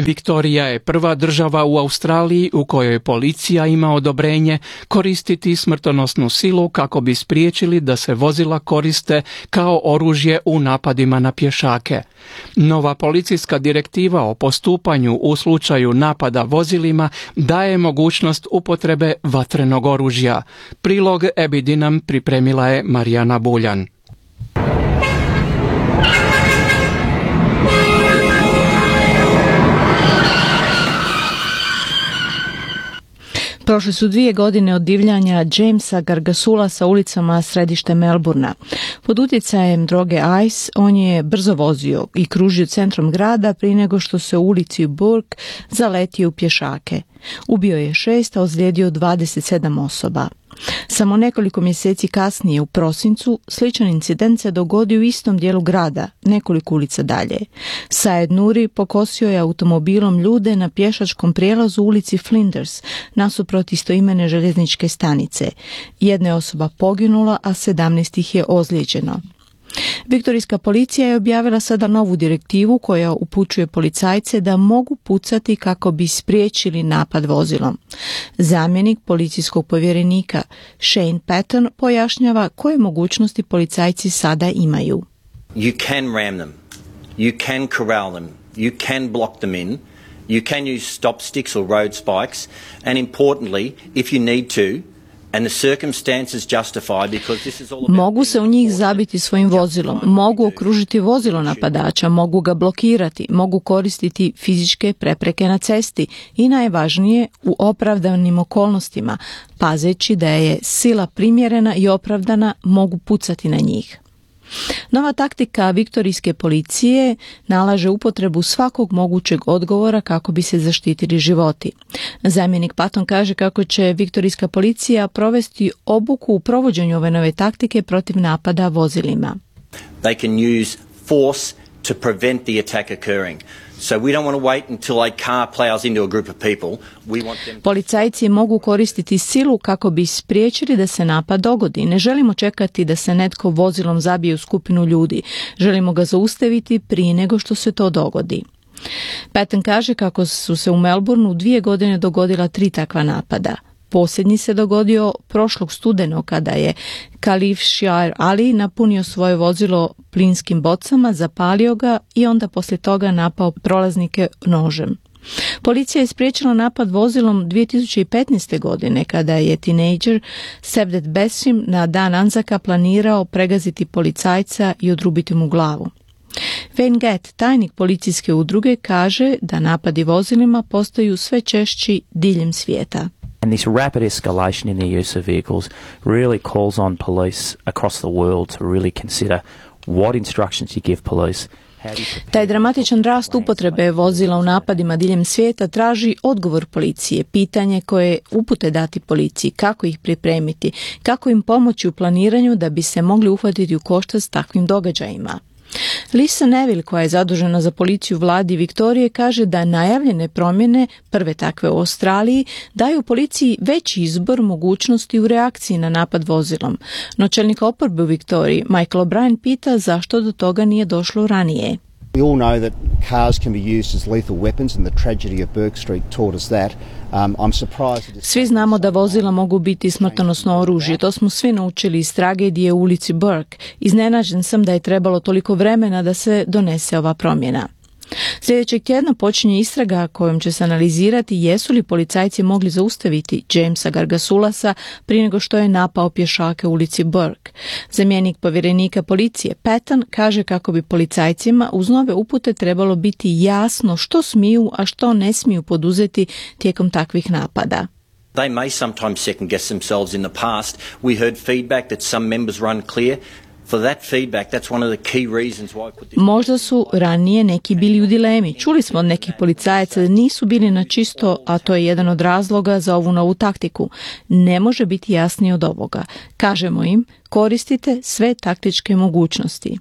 Viktorija je prva država u Australiji u kojoj policija ima odobrenje koristiti smrtonosnu silu kako bi spriječili da se vozila koriste kao oružje u napadima na pješake. Nova policijska direktiva o postupanju u slučaju napada vozilima daje mogućnost upotrebe vatrenog oružja. Prilog Ebidinam pripremila je Marijana Buljan. Prošle su dvije godine od divljanja Jamesa Gargasula sa ulicama središte Melburna. Pod utjecajem droge Ice on je brzo vozio i kružio centrom grada prije nego što se u ulici Burke zaletio u pješake. Ubio je šest, a ozlijedio 27 osoba. Samo nekoliko mjeseci kasnije u prosincu sličan incident se dogodio u istom dijelu grada, nekoliko ulica dalje. Saed Nuri pokosio je automobilom ljude na pješačkom prijelazu u ulici Flinders, nasuprot istoimene željezničke stanice. Jedna je osoba poginula, a 17 ih je ozlijeđeno. Viktorijska policija je objavila sada novu direktivu koja upućuje policajce da mogu pucati kako bi spriječili napad vozilom. Zamjenik policijskog povjerenika Shane Patton pojašnjava koje mogućnosti policajci sada imaju. You can ram them. You can corral them. You can block them in. You can use stop sticks or road spikes. And importantly, if you need to, Mogu se u njih zabiti svojim vozilom, mogu okružiti vozilo napadača, mogu ga blokirati, mogu koristiti fizičke prepreke na cesti i najvažnije u opravdanim okolnostima, pazeći da je sila primjerena i opravdana, mogu pucati na njih. Nova taktika viktorijske policije nalaže upotrebu svakog mogućeg odgovora kako bi se zaštitili životi. Zamjenik Paton kaže kako će viktorijska policija provesti obuku u provođenju ove nove taktike protiv napada vozilima. They can use force to prevent the attack occurring. Policajci mogu koristiti silu kako bi spriječili da se napad dogodi. Ne želimo čekati da se netko vozilom zabije u skupinu ljudi. Želimo ga zaustaviti prije nego što se to dogodi. Patton kaže kako su se u Melbourneu dvije godine dogodila tri takva napada. Posljednji se dogodio prošlog studenog kada je Kalif Shiar Ali napunio svoje vozilo plinskim bocama, zapalio ga i onda poslije toga napao prolaznike nožem. Policija je spriječila napad vozilom 2015. godine kada je tinejdžer Sevdet Besim na dan Anzaka planirao pregaziti policajca i odrubiti mu glavu. Wayne Gatt, tajnik policijske udruge, kaže da napadi vozilima postaju sve češći diljem svijeta. And this rapid escalation in the use of vehicles really calls on police across the world to really consider what instructions you give police taj dramatičan rast upotrebe vozila u napadima diljem svijeta traži odgovor policije, pitanje koje upute dati policiji, kako ih pripremiti, kako im pomoći u planiranju da bi se mogli uhvatiti u koštac s takvim događajima. Lisa Neville, koja je zadužena za policiju vladi Viktorije, kaže da najavljene promjene, prve takve u Australiji, daju policiji veći izbor mogućnosti u reakciji na napad vozilom. No čelnik oporbe u Viktoriji, Michael O'Brien, pita zašto do toga nije došlo ranije. We all know that cars can be used as lethal weapons and the tragedy of Burke Street taught us that. Um, I'm surprised svi znamo da vozila mogu biti smrtonosno oružje. To smo svi naučili iz tragedije u ulici Burke. Iznenađen sam da je trebalo toliko vremena da se donese ova promjena. Sljedećeg tjedna počinje istraga kojom će se analizirati jesu li policajci mogli zaustaviti Jamesa Gargasulasa prije nego što je napao pješake u ulici Burke. Zamjenik povjerenika policije Patton kaže kako bi policajcima uz nove upute trebalo biti jasno što smiju, a što ne smiju poduzeti tijekom takvih napada. They may sometimes second guess themselves in the past. We heard feedback that some members were unclear. Možda su ranije neki bili u dilemi. Čuli smo od nekih policajaca da nisu bili na čisto, a to je jedan od razloga za ovu novu taktiku. Ne može biti jasnije od ovoga. Kažemo im, koristite sve taktičke mogućnosti.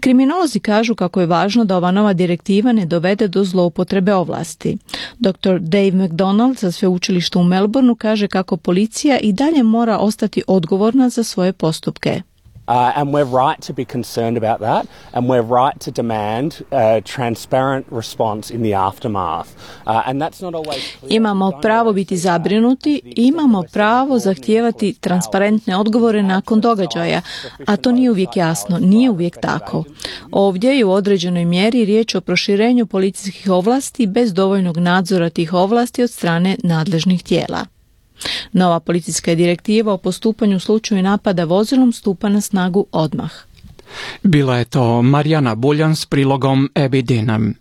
Kriminolozi kažu kako je važno da ova nova direktiva ne dovede do zloupotrebe ovlasti. Dr. Dave McDonald sa sveučilišta u Melbourneu kaže kako policija i dalje mora ostati odgovorna za svoje postupke. Uh, and we're right to be concerned about that, and we're right to demand a transparent response in the aftermath. Uh, and that's not always clear. Imamo pravo biti zabrinuti i imamo pravo zahtijevati transparentne odgovore nakon događaja, a to nije uvijek jasno, nije uvijek tako. Ovdje je u određenoj mjeri riječ o proširenju policijskih ovlasti bez dovoljnog nadzora tih ovlasti od strane nadležnih tijela. Nova policijska direktiva o postupanju u slučaju napada vozilom stupa na snagu odmah. Bila je to Marijana Buljan s prilogom Ebidinem.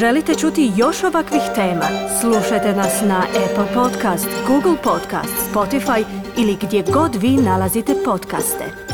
Želite čuti još ovakvih tema? Slušajte nas na Apple Podcast, Google Podcast, Spotify ili gdje god vi nalazite podcaste.